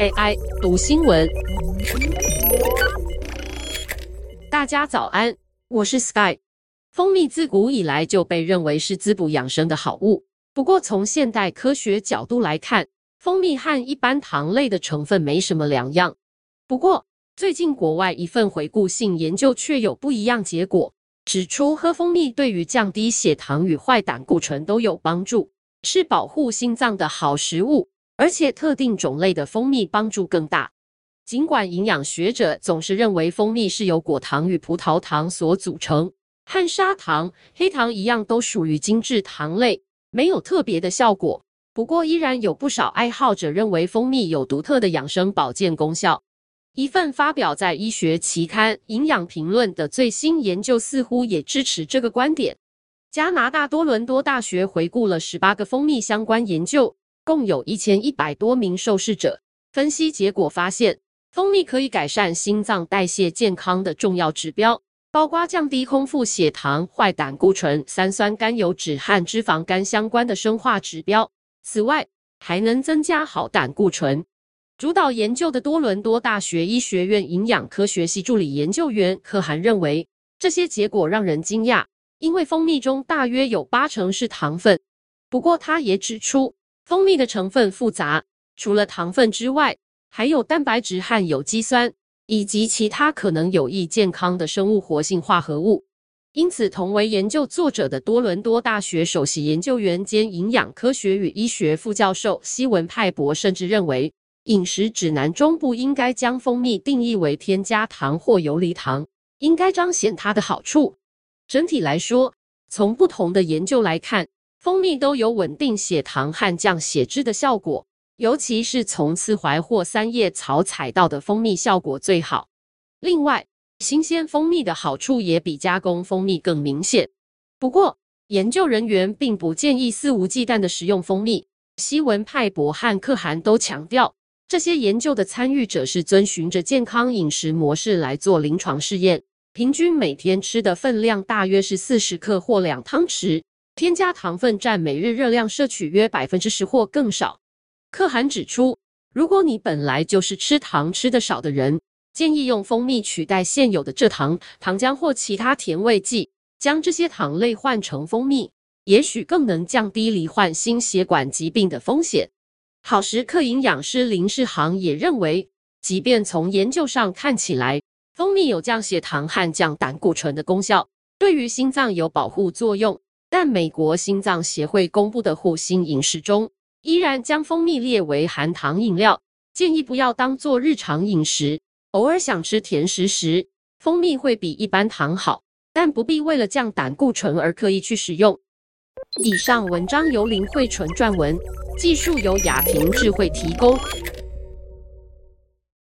AI 读新闻，大家早安，我是 Sky。蜂蜜自古以来就被认为是滋补养生的好物。不过，从现代科学角度来看，蜂蜜和一般糖类的成分没什么两样。不过，最近国外一份回顾性研究却有不一样结果，指出喝蜂蜜对于降低血糖与坏胆固醇都有帮助，是保护心脏的好食物。而且特定种类的蜂蜜帮助更大。尽管营养学者总是认为蜂蜜是由果糖与葡萄糖所组成，和砂糖、黑糖一样都属于精制糖类，没有特别的效果。不过，依然有不少爱好者认为蜂蜜有独特的养生保健功效。一份发表在医学期刊《营养评论》的最新研究似乎也支持这个观点。加拿大多伦多大学回顾了十八个蜂蜜相关研究。共有一千一百多名受试者，分析结果发现，蜂蜜可以改善心脏代谢健康的重要指标，包括降低空腹血糖、坏胆固醇、三酸甘油酯和脂肪肝相关的生化指标。此外，还能增加好胆固醇。主导研究的多伦多大学医学院营养科学系助理研究员可汗认为，这些结果让人惊讶，因为蜂蜜中大约有八成是糖分。不过，他也指出，蜂蜜的成分复杂，除了糖分之外，还有蛋白质和有机酸，以及其他可能有益健康的生物活性化合物。因此，同为研究作者的多伦多大学首席研究员兼营养科学与医学副教授西文派博甚至认为，饮食指南中不应该将蜂蜜定义为添加糖或游离糖，应该彰显它的好处。整体来说，从不同的研究来看。蜂蜜都有稳定血糖和降血脂的效果，尤其是从刺槐或三叶草采到的蜂蜜效果最好。另外，新鲜蜂蜜的好处也比加工蜂蜜更明显。不过，研究人员并不建议肆无忌惮地食用蜂蜜。西文派博和可汗都强调，这些研究的参与者是遵循着健康饮食模式来做临床试验，平均每天吃的分量大约是四十克或两汤匙。添加糖分占每日热量摄取约百分之十或更少。可汗指出，如果你本来就是吃糖吃得少的人，建议用蜂蜜取代现有的蔗糖、糖浆或其他甜味剂，将这些糖类换成蜂蜜，也许更能降低罹患心血管疾病的风险。好时刻营养师林世航也认为，即便从研究上看起来，蜂蜜有降血糖和降胆固醇的功效，对于心脏有保护作用。但美国心脏协会公布的护心饮食中，依然将蜂蜜列为含糖饮料，建议不要当做日常饮食。偶尔想吃甜食时，蜂蜜会比一般糖好，但不必为了降胆固醇而刻意去使用。以上文章由林慧纯撰文，技术由雅婷智慧提供。